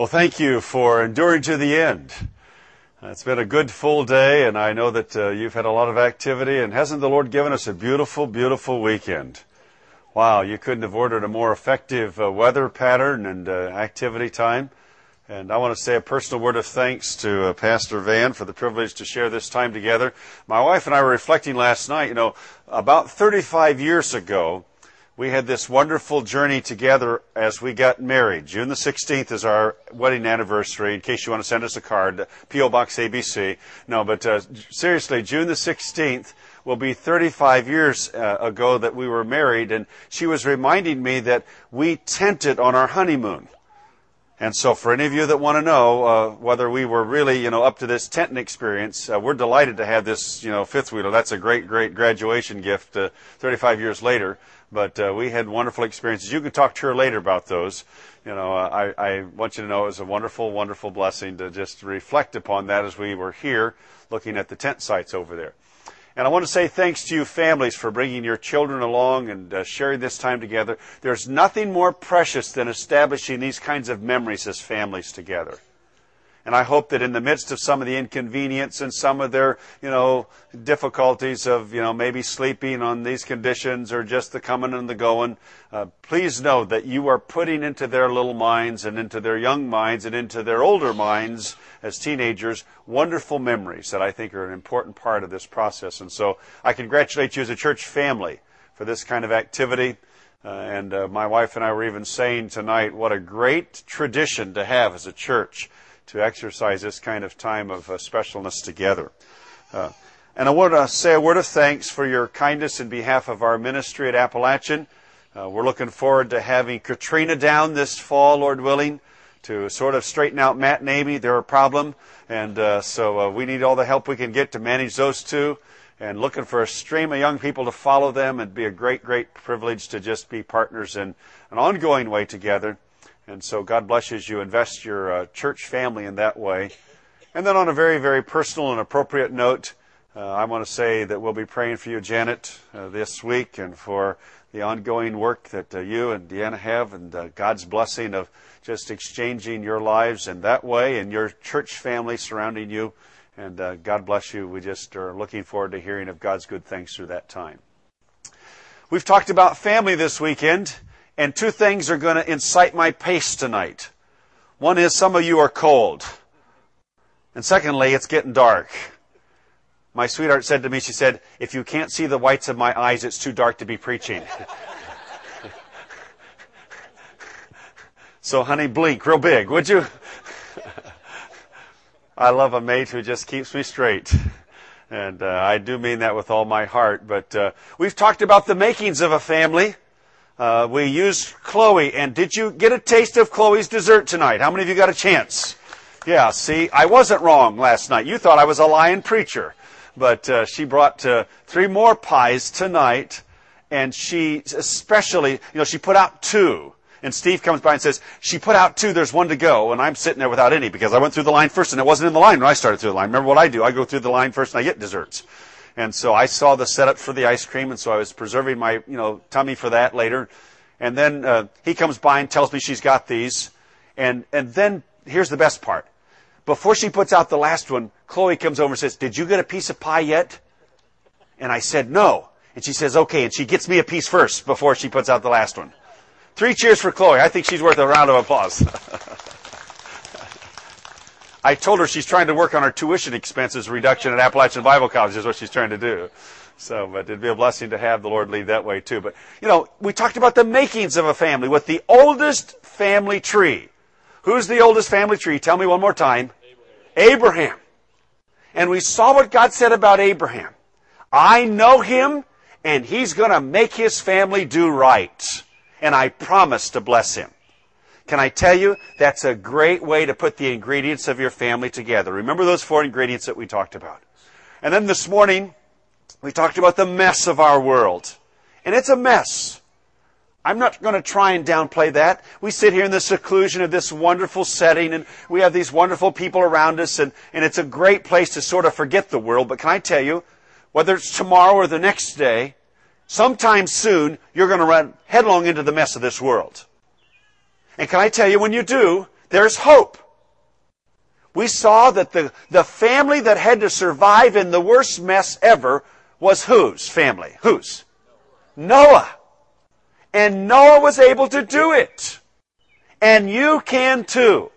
Well, thank you for enduring to the end. It's been a good full day, and I know that uh, you've had a lot of activity, and hasn't the Lord given us a beautiful, beautiful weekend? Wow, you couldn't have ordered a more effective uh, weather pattern and uh, activity time. And I want to say a personal word of thanks to uh, Pastor Van for the privilege to share this time together. My wife and I were reflecting last night, you know, about 35 years ago, we had this wonderful journey together as we got married. June the 16th is our wedding anniversary. In case you want to send us a card, P.O. Box ABC. No, but uh, seriously, June the 16th will be 35 years uh, ago that we were married, and she was reminding me that we tented on our honeymoon. And so, for any of you that want to know uh, whether we were really, you know, up to this tenting experience, uh, we're delighted to have this, you know, fifth wheeler. That's a great, great graduation gift, uh, 35 years later. But uh, we had wonderful experiences. You can talk to her later about those. You know, uh, I, I want you to know it was a wonderful, wonderful blessing to just reflect upon that as we were here looking at the tent sites over there. And I want to say thanks to you families for bringing your children along and uh, sharing this time together. There's nothing more precious than establishing these kinds of memories as families together. And I hope that in the midst of some of the inconvenience and some of their, you know, difficulties of, you know, maybe sleeping on these conditions or just the coming and the going, uh, please know that you are putting into their little minds and into their young minds and into their older minds as teenagers wonderful memories that I think are an important part of this process. And so I congratulate you as a church family for this kind of activity. Uh, and uh, my wife and I were even saying tonight what a great tradition to have as a church to exercise this kind of time of uh, specialness together. Uh, and I want to say a word of thanks for your kindness in behalf of our ministry at Appalachian. Uh, we're looking forward to having Katrina down this fall, Lord willing, to sort of straighten out Matt and Amy. They're a problem. And uh, so uh, we need all the help we can get to manage those two. And looking for a stream of young people to follow them and be a great, great privilege to just be partners in an ongoing way together. And so God blesses you invest your uh, church family in that way. And then on a very, very personal and appropriate note, uh, I want to say that we'll be praying for you, Janet, uh, this week and for the ongoing work that uh, you and Deanna have and uh, God's blessing of just exchanging your lives in that way and your church family surrounding you. And uh, God bless you. We just are looking forward to hearing of God's good things through that time. We've talked about family this weekend. And two things are going to incite my pace tonight. One is some of you are cold. And secondly, it's getting dark. My sweetheart said to me, she said, if you can't see the whites of my eyes, it's too dark to be preaching. so honey, blink real big, would you? I love a mate who just keeps me straight. And uh, I do mean that with all my heart. But uh, we've talked about the makings of a family. Uh, we used Chloe, and did you get a taste of Chloe's dessert tonight? How many of you got a chance? Yeah, see, I wasn't wrong last night. You thought I was a lying preacher. But uh, she brought uh, three more pies tonight, and she especially, you know, she put out two. And Steve comes by and says, she put out two, there's one to go. And I'm sitting there without any because I went through the line first and it wasn't in the line when I started through the line. Remember what I do? I go through the line first and I get desserts. And so I saw the setup for the ice cream, and so I was preserving my, you know, tummy for that later. And then uh, he comes by and tells me she's got these. And and then here's the best part. Before she puts out the last one, Chloe comes over and says, "Did you get a piece of pie yet?" And I said, "No." And she says, "Okay." And she gets me a piece first before she puts out the last one. Three cheers for Chloe. I think she's worth a round of applause. I told her she's trying to work on her tuition expenses reduction at Appalachian Bible College is what she's trying to do. So, but it'd be a blessing to have the Lord lead that way too. But, you know, we talked about the makings of a family with the oldest family tree. Who's the oldest family tree? Tell me one more time. Abraham. Abraham. And we saw what God said about Abraham. I know him and he's gonna make his family do right. And I promise to bless him. Can I tell you, that's a great way to put the ingredients of your family together. Remember those four ingredients that we talked about. And then this morning, we talked about the mess of our world. And it's a mess. I'm not going to try and downplay that. We sit here in the seclusion of this wonderful setting and we have these wonderful people around us and, and it's a great place to sort of forget the world. But can I tell you, whether it's tomorrow or the next day, sometime soon, you're going to run headlong into the mess of this world. And can I tell you, when you do, there's hope. We saw that the, the family that had to survive in the worst mess ever was whose family? Whose? Noah. And Noah was able to do it. And you can too.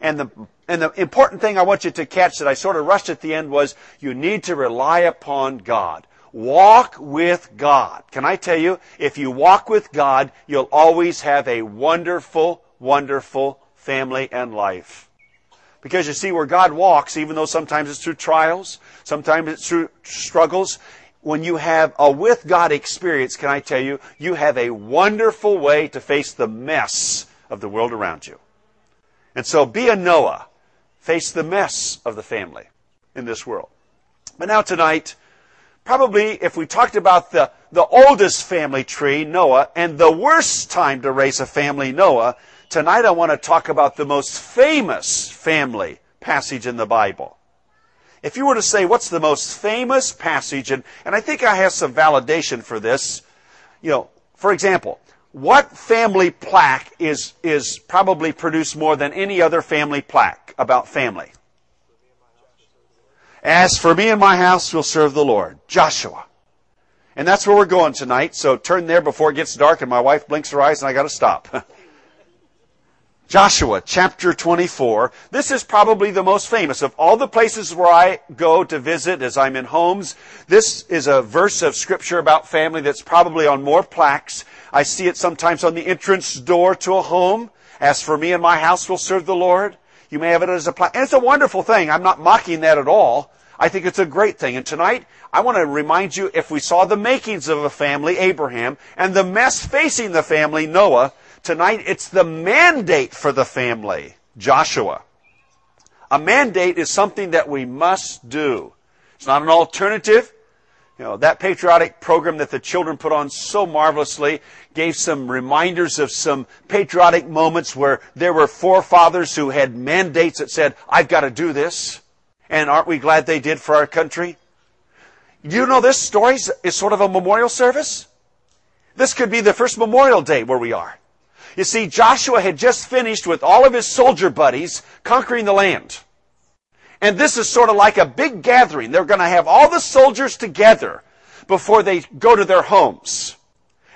And the, and the important thing I want you to catch that I sort of rushed at the end was you need to rely upon God. Walk with God. Can I tell you, if you walk with God, you'll always have a wonderful, wonderful family and life. Because you see, where God walks, even though sometimes it's through trials, sometimes it's through struggles, when you have a with God experience, can I tell you, you have a wonderful way to face the mess of the world around you. And so be a Noah. Face the mess of the family in this world. But now tonight, probably if we talked about the, the oldest family tree, Noah, and the worst time to raise a family, Noah, tonight I want to talk about the most famous family passage in the Bible. If you were to say, what's the most famous passage, and, and I think I have some validation for this, you know, for example, what family plaque is, is probably produced more than any other family plaque about family? As for me and my house, we'll serve the Lord. Joshua. And that's where we're going tonight. So turn there before it gets dark and my wife blinks her eyes and I gotta stop. Joshua chapter 24. This is probably the most famous of all the places where I go to visit as I'm in homes. This is a verse of scripture about family that's probably on more plaques. I see it sometimes on the entrance door to a home. As for me and my house will serve the Lord. You may have it as a. And it's a wonderful thing. I'm not mocking that at all. I think it's a great thing. And tonight, I want to remind you if we saw the makings of a family, Abraham, and the mess facing the family, Noah, tonight it's the mandate for the family, Joshua. A mandate is something that we must do. It's not an alternative. You know, that patriotic program that the children put on so marvelously gave some reminders of some patriotic moments where there were forefathers who had mandates that said, I've got to do this. And aren't we glad they did for our country? You know this story is sort of a memorial service? This could be the first Memorial Day where we are. You see, Joshua had just finished with all of his soldier buddies conquering the land. And this is sort of like a big gathering. They're going to have all the soldiers together before they go to their homes.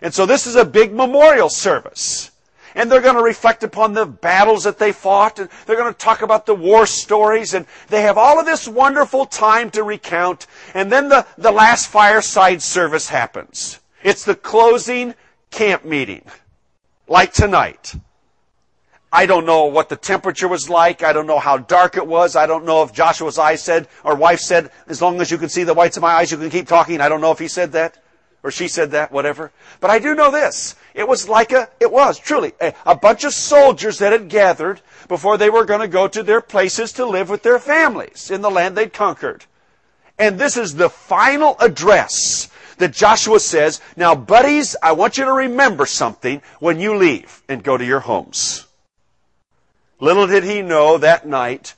And so this is a big memorial service. And they're going to reflect upon the battles that they fought, and they're going to talk about the war stories, and they have all of this wonderful time to recount, and then the, the last fireside service happens. It's the closing camp meeting, like tonight. I don't know what the temperature was like. I don't know how dark it was. I don't know if Joshua's eyes said, or wife said, as long as you can see the whites of my eyes, you can keep talking. I don't know if he said that, or she said that, whatever. But I do know this. It was like a, it was truly a, a bunch of soldiers that had gathered before they were going to go to their places to live with their families in the land they'd conquered. And this is the final address that Joshua says, now buddies, I want you to remember something when you leave and go to your homes. Little did he know that night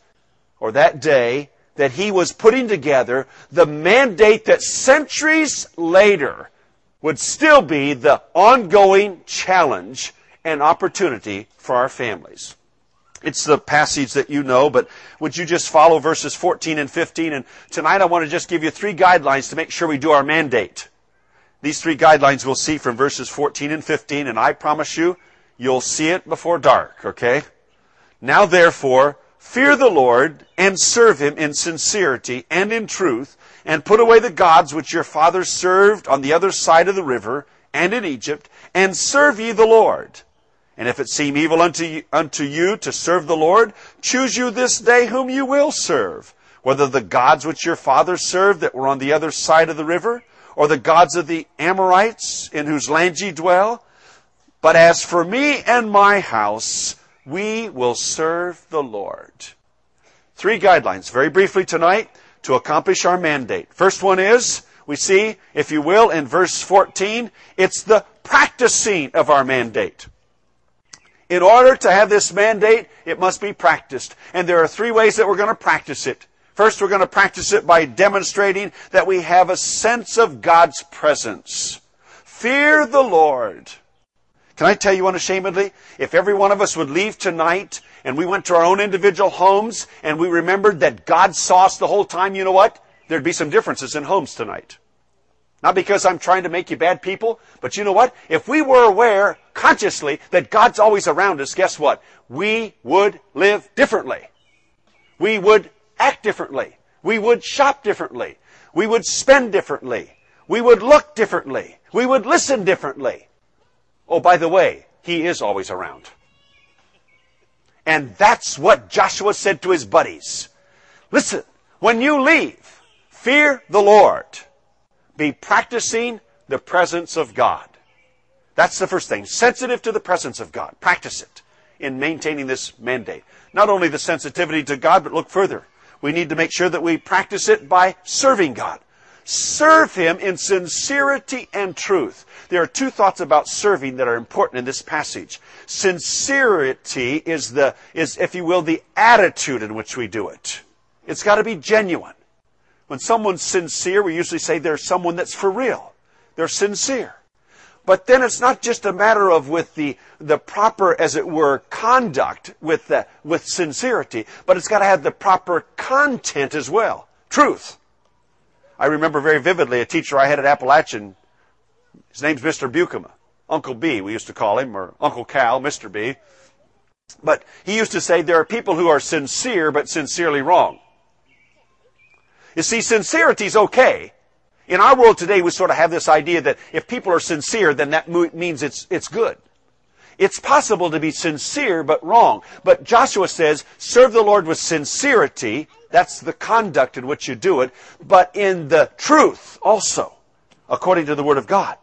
or that day that he was putting together the mandate that centuries later would still be the ongoing challenge and opportunity for our families. It's the passage that you know, but would you just follow verses 14 and 15? And tonight I want to just give you three guidelines to make sure we do our mandate. These three guidelines we'll see from verses 14 and 15, and I promise you, you'll see it before dark, okay? Now therefore, fear the Lord and serve him in sincerity and in truth, and put away the gods which your fathers served on the other side of the river and in Egypt, and serve ye the Lord. And if it seem evil unto you, unto you to serve the Lord, choose you this day whom you will serve, whether the gods which your fathers served that were on the other side of the river, or the gods of the Amorites in whose land ye dwell. But as for me and my house, we will serve the Lord. Three guidelines, very briefly tonight, to accomplish our mandate. First one is, we see, if you will, in verse 14, it's the practicing of our mandate. In order to have this mandate, it must be practiced. And there are three ways that we're going to practice it. First, we're going to practice it by demonstrating that we have a sense of God's presence. Fear the Lord. Can I tell you unashamedly? If every one of us would leave tonight and we went to our own individual homes and we remembered that God saw us the whole time, you know what? There'd be some differences in homes tonight. Not because I'm trying to make you bad people, but you know what? If we were aware consciously that God's always around us, guess what? We would live differently. We would act differently. We would shop differently. We would spend differently. We would look differently. We would listen differently. Oh, by the way, He is always around. And that's what Joshua said to his buddies. Listen, when you leave, fear the Lord be practicing the presence of God. That's the first thing. Sensitive to the presence of God. Practice it in maintaining this mandate. Not only the sensitivity to God, but look further. We need to make sure that we practice it by serving God. Serve Him in sincerity and truth. There are two thoughts about serving that are important in this passage. Sincerity is the, is, if you will, the attitude in which we do it. It's got to be genuine. When someone's sincere, we usually say there's someone that's for real. They're sincere. But then it's not just a matter of with the, the proper, as it were, conduct with, the, with sincerity, but it's got to have the proper content as well. Truth. I remember very vividly a teacher I had at Appalachian. His name's Mr. Bukema. Uncle B, we used to call him, or Uncle Cal, Mr. B. But he used to say there are people who are sincere, but sincerely wrong. You see, sincerity is okay. In our world today, we sort of have this idea that if people are sincere, then that means it's, it's good. It's possible to be sincere but wrong. But Joshua says, serve the Lord with sincerity. That's the conduct in which you do it. But in the truth also, according to the Word of God.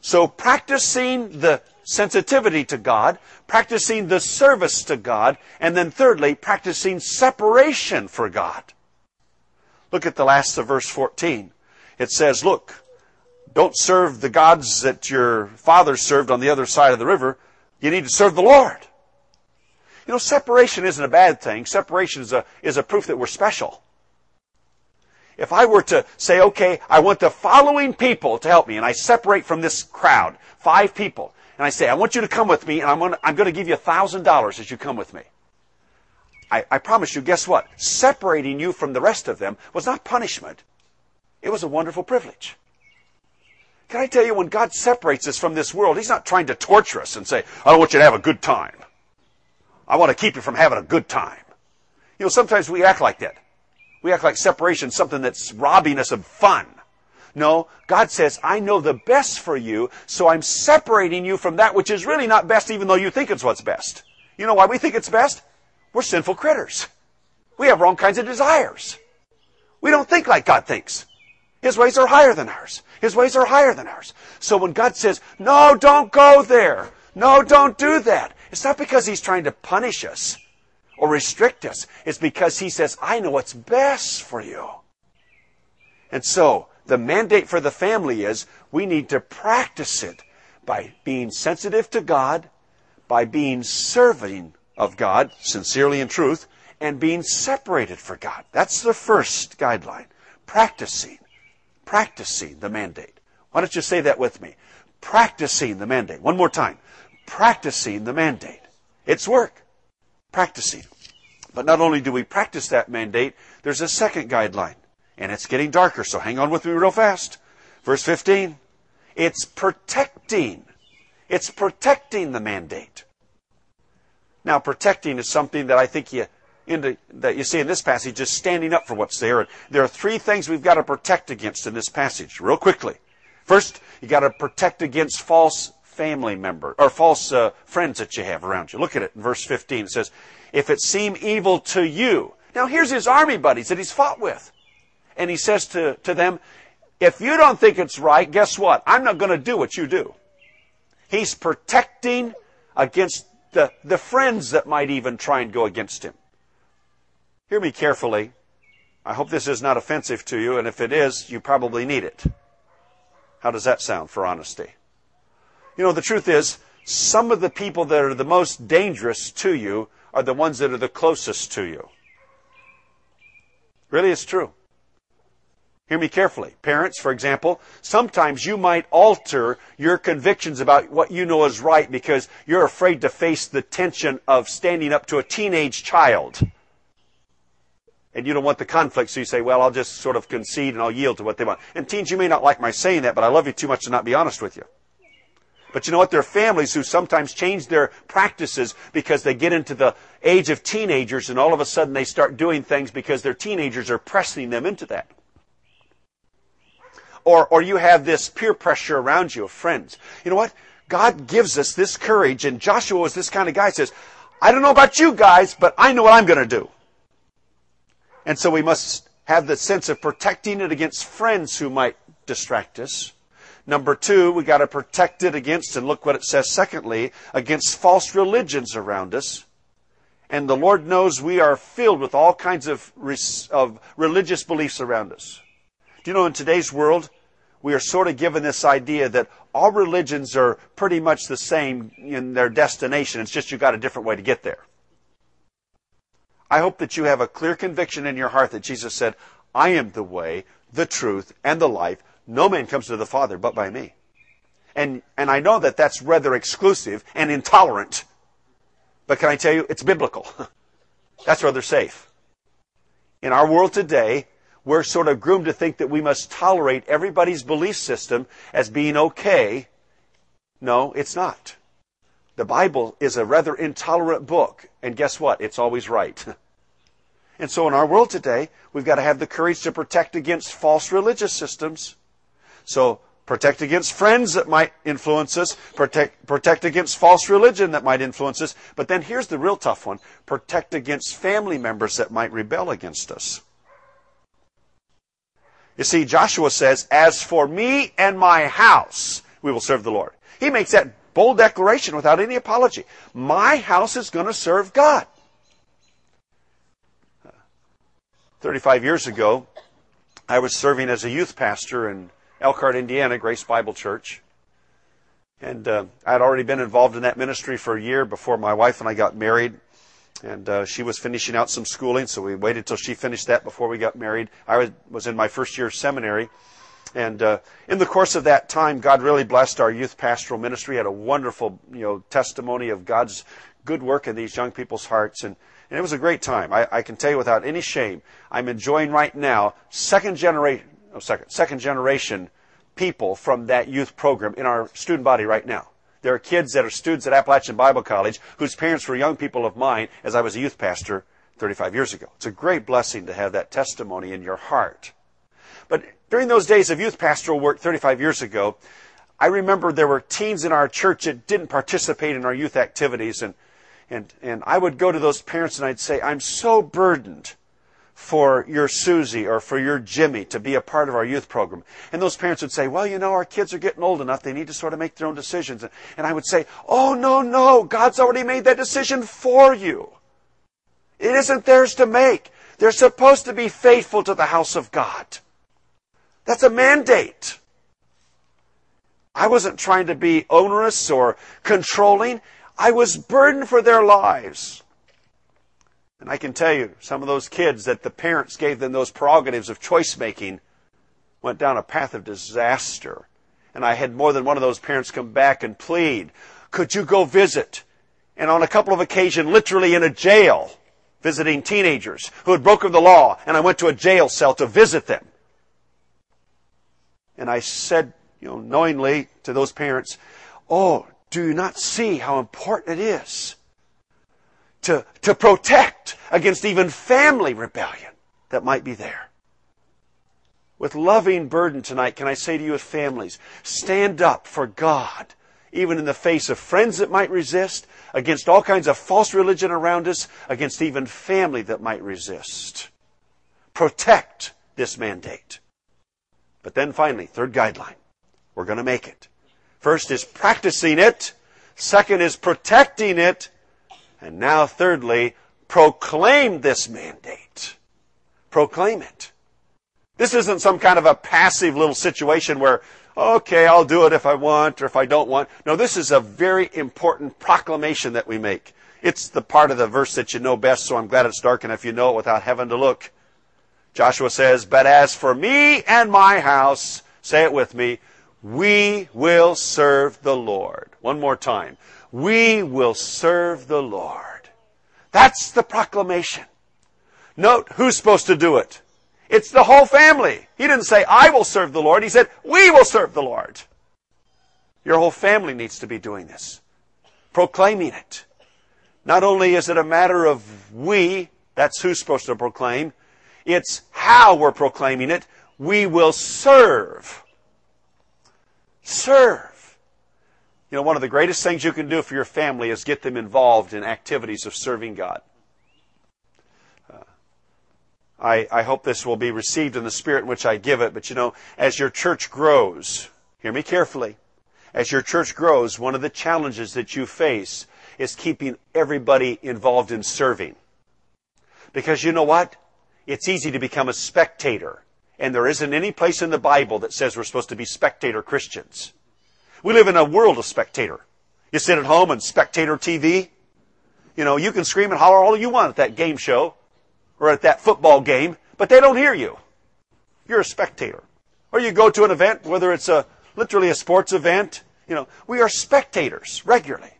So practicing the sensitivity to God, practicing the service to God, and then thirdly, practicing separation for God. Look at the last of verse 14. It says, Look, don't serve the gods that your father served on the other side of the river. You need to serve the Lord. You know, separation isn't a bad thing. Separation is a, is a proof that we're special. If I were to say, okay, I want the following people to help me, and I separate from this crowd, five people, and I say, I want you to come with me, and I'm going to, I'm to give you a thousand dollars as you come with me. I, I promise you, guess what? Separating you from the rest of them was not punishment. It was a wonderful privilege. Can I tell you, when God separates us from this world, He's not trying to torture us and say, I don't want you to have a good time. I want to keep you from having a good time. You know, sometimes we act like that. We act like separation is something that's robbing us of fun. No, God says, I know the best for you, so I'm separating you from that which is really not best even though you think it's what's best. You know why we think it's best? We're sinful critters. We have wrong kinds of desires. We don't think like God thinks. His ways are higher than ours. His ways are higher than ours. So when God says, no, don't go there. No, don't do that. It's not because He's trying to punish us or restrict us. It's because He says, I know what's best for you. And so, the mandate for the family is we need to practice it by being sensitive to God, by being serving of God, sincerely in truth, and being separated for God. That's the first guideline. Practicing. Practicing the mandate. Why don't you say that with me? Practicing the mandate. One more time. Practicing the mandate. It's work. Practicing. But not only do we practice that mandate, there's a second guideline. And it's getting darker, so hang on with me real fast. Verse 15. It's protecting. It's protecting the mandate. Now, protecting is something that I think you into, that you see in this passage is standing up for what's there. And there are three things we've got to protect against in this passage, real quickly. First, you got to protect against false family member or false uh, friends that you have around you. Look at it in verse 15. It says, "If it seem evil to you." Now, here's his army buddies that he's fought with, and he says to to them, "If you don't think it's right, guess what? I'm not going to do what you do." He's protecting against the, the friends that might even try and go against him. Hear me carefully. I hope this is not offensive to you, and if it is, you probably need it. How does that sound for honesty? You know, the truth is, some of the people that are the most dangerous to you are the ones that are the closest to you. Really, it's true. Hear me carefully. Parents, for example, sometimes you might alter your convictions about what you know is right because you're afraid to face the tension of standing up to a teenage child. And you don't want the conflict, so you say, well, I'll just sort of concede and I'll yield to what they want. And teens, you may not like my saying that, but I love you too much to not be honest with you. But you know what? There are families who sometimes change their practices because they get into the age of teenagers and all of a sudden they start doing things because their teenagers are pressing them into that or, or you have this peer pressure around you of friends. You know what? God gives us this courage, and Joshua was this kind of guy. Says, I don't know about you guys, but I know what I'm going to do. And so we must have the sense of protecting it against friends who might distract us. Number two, we got to protect it against, and look what it says secondly, against false religions around us. And the Lord knows we are filled with all kinds of, of religious beliefs around us. Do you know in today's world, we are sort of given this idea that all religions are pretty much the same in their destination. It's just you got a different way to get there. I hope that you have a clear conviction in your heart that Jesus said, I am the way, the truth, and the life. No man comes to the Father but by me. And, and I know that that's rather exclusive and intolerant. But can I tell you, it's biblical. that's rather safe. In our world today, we're sort of groomed to think that we must tolerate everybody's belief system as being okay. No, it's not. The Bible is a rather intolerant book, and guess what? It's always right. and so in our world today, we've got to have the courage to protect against false religious systems. So protect against friends that might influence us, protect, protect against false religion that might influence us. But then here's the real tough one. Protect against family members that might rebel against us. You see, Joshua says, As for me and my house, we will serve the Lord. He makes that bold declaration without any apology. My house is going to serve God. 35 years ago, I was serving as a youth pastor in Elkhart, Indiana, Grace Bible Church. And uh, I had already been involved in that ministry for a year before my wife and I got married and uh, she was finishing out some schooling, so we waited till she finished that before we got married. I was, was in my first year of seminary, and uh, in the course of that time, God really blessed our youth pastoral ministry. Had a wonderful, you know, testimony of God's good work in these young people's hearts, and, and it was a great time. I, I can tell you without any shame, I'm enjoying right now second generation, oh, second, second generation people from that youth program in our student body right now. There are kids that are students at Appalachian Bible College whose parents were young people of mine as I was a youth pastor 35 years ago. It's a great blessing to have that testimony in your heart. But during those days of youth pastoral work 35 years ago, I remember there were teens in our church that didn't participate in our youth activities and and, and I would go to those parents and I'd say, I'm so burdened for your Susie or for your Jimmy to be a part of our youth program. And those parents would say, well, you know, our kids are getting old enough. They need to sort of make their own decisions. And I would say, oh, no, no. God's already made that decision for you. It isn't theirs to make. They're supposed to be faithful to the house of God. That's a mandate. I wasn't trying to be onerous or controlling. I was burdened for their lives. And I can tell you, some of those kids that the parents gave them those prerogatives of choice making went down a path of disaster. And I had more than one of those parents come back and plead, could you go visit? And on a couple of occasions, literally in a jail, visiting teenagers who had broken the law, and I went to a jail cell to visit them. And I said, you know, knowingly to those parents, oh, do you not see how important it is to, to protect against even family rebellion that might be there. With loving burden tonight, can I say to you as families, stand up for God, even in the face of friends that might resist, against all kinds of false religion around us, against even family that might resist. Protect this mandate. But then finally, third guideline. We're going to make it. First is practicing it. Second is protecting it. And now, thirdly, proclaim this mandate. Proclaim it. This isn't some kind of a passive little situation where, okay, I'll do it if I want or if I don't want. No, this is a very important proclamation that we make. It's the part of the verse that you know best, so I'm glad it's dark enough you know it without having to look. Joshua says, But as for me and my house, say it with me, we will serve the Lord. One more time. We will serve the Lord. That's the proclamation. Note who's supposed to do it. It's the whole family. He didn't say, I will serve the Lord. He said, we will serve the Lord. Your whole family needs to be doing this. Proclaiming it. Not only is it a matter of we, that's who's supposed to proclaim, it's how we're proclaiming it. We will serve. Serve. You know, one of the greatest things you can do for your family is get them involved in activities of serving God. Uh, I, I hope this will be received in the spirit in which I give it. But you know, as your church grows, hear me carefully. As your church grows, one of the challenges that you face is keeping everybody involved in serving. Because you know what? It's easy to become a spectator. And there isn't any place in the Bible that says we're supposed to be spectator Christians. We live in a world of spectator. You sit at home and spectator TV. You know, you can scream and holler all you want at that game show or at that football game, but they don't hear you. You're a spectator. Or you go to an event, whether it's a literally a sports event, you know, we are spectators regularly.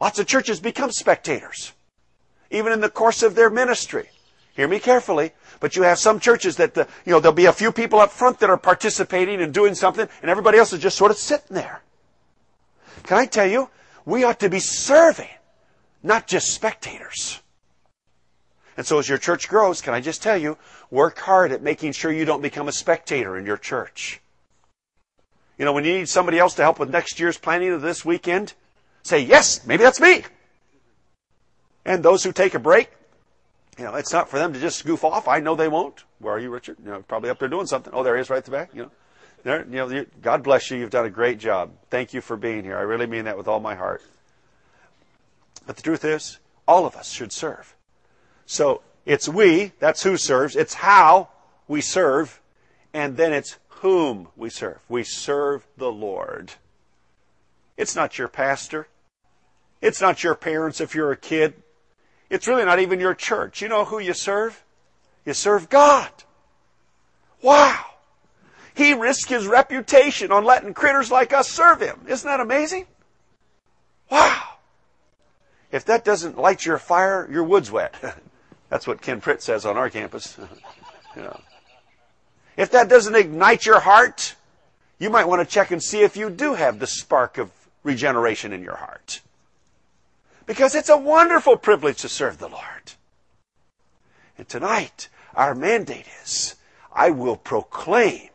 Lots of churches become spectators, even in the course of their ministry. Hear me carefully, but you have some churches that, the, you know, there'll be a few people up front that are participating and doing something, and everybody else is just sort of sitting there. Can I tell you, we ought to be serving, not just spectators. And so as your church grows, can I just tell you, work hard at making sure you don't become a spectator in your church. You know, when you need somebody else to help with next year's planning of this weekend, say, yes, maybe that's me. And those who take a break, you know, it's not for them to just goof off. I know they won't. Where are you, Richard? You know, probably up there doing something. Oh, there he is right at the back. You know, there, you know, God bless you. You've done a great job. Thank you for being here. I really mean that with all my heart. But the truth is, all of us should serve. So it's we, that's who serves. It's how we serve. And then it's whom we serve. We serve the Lord. It's not your pastor. It's not your parents if you're a kid. It's really not even your church. You know who you serve? You serve God. Wow. He risked his reputation on letting critters like us serve him. Isn't that amazing? Wow. If that doesn't light your fire, your wood's wet. That's what Ken Pritt says on our campus. you know. If that doesn't ignite your heart, you might want to check and see if you do have the spark of regeneration in your heart. Because it's a wonderful privilege to serve the Lord. And tonight, our mandate is, I will proclaim,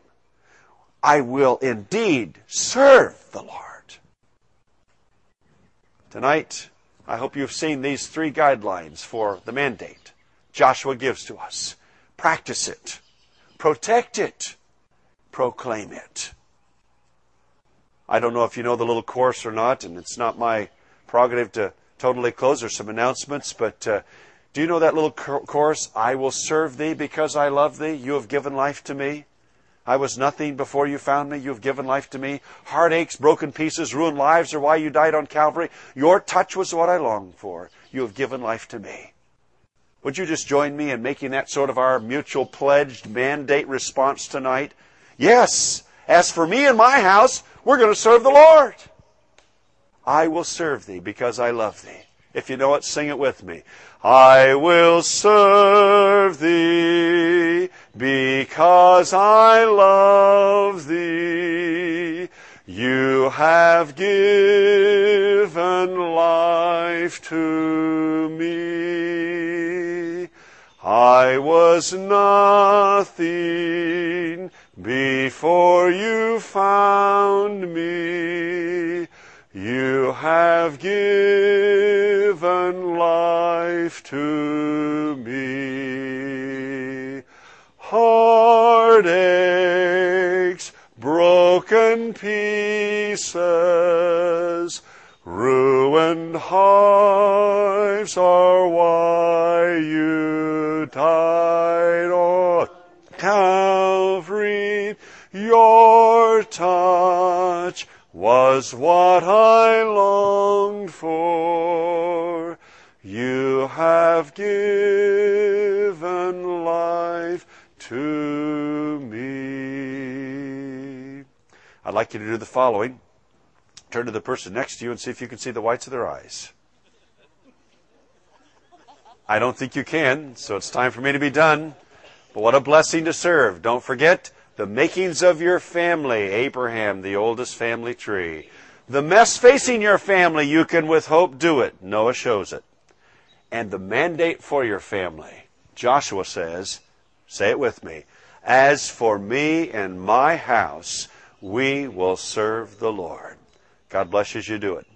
I will indeed serve the Lord. Tonight, I hope you've seen these three guidelines for the mandate. Joshua gives to us. Practice it. Protect it. Proclaim it. I don't know if you know the little course or not, and it's not my prerogative to totally close. There's some announcements, but uh, do you know that little chorus? I will serve thee because I love thee. You have given life to me. I was nothing before you found me. You have given life to me. Heartaches, broken pieces, ruined lives are why you died on Calvary. Your touch was what I longed for. You have given life to me. Would you just join me in making that sort of our mutual pledged mandate response tonight? Yes, as for me and my house, we're going to serve the Lord. I will serve thee because I love thee. If you know it, sing it with me. I will serve thee because I love thee. You have given life to me. I was nothing before you found me. You have given life to me. Heartaches, broken pieces, ruined hearts are why you died on Calvary. Your touch was what I longed for. You have given life to me. I'd like you to do the following. Turn to the person next to you and see if you can see the whites of their eyes. I don't think you can, so it's time for me to be done. But what a blessing to serve. Don't forget the makings of your family. Abraham, the oldest family tree. The mess facing your family, you can with hope do it. Noah shows it. And the mandate for your family. Joshua says, say it with me. As for me and my house, we will serve the Lord. God bless you as you do it.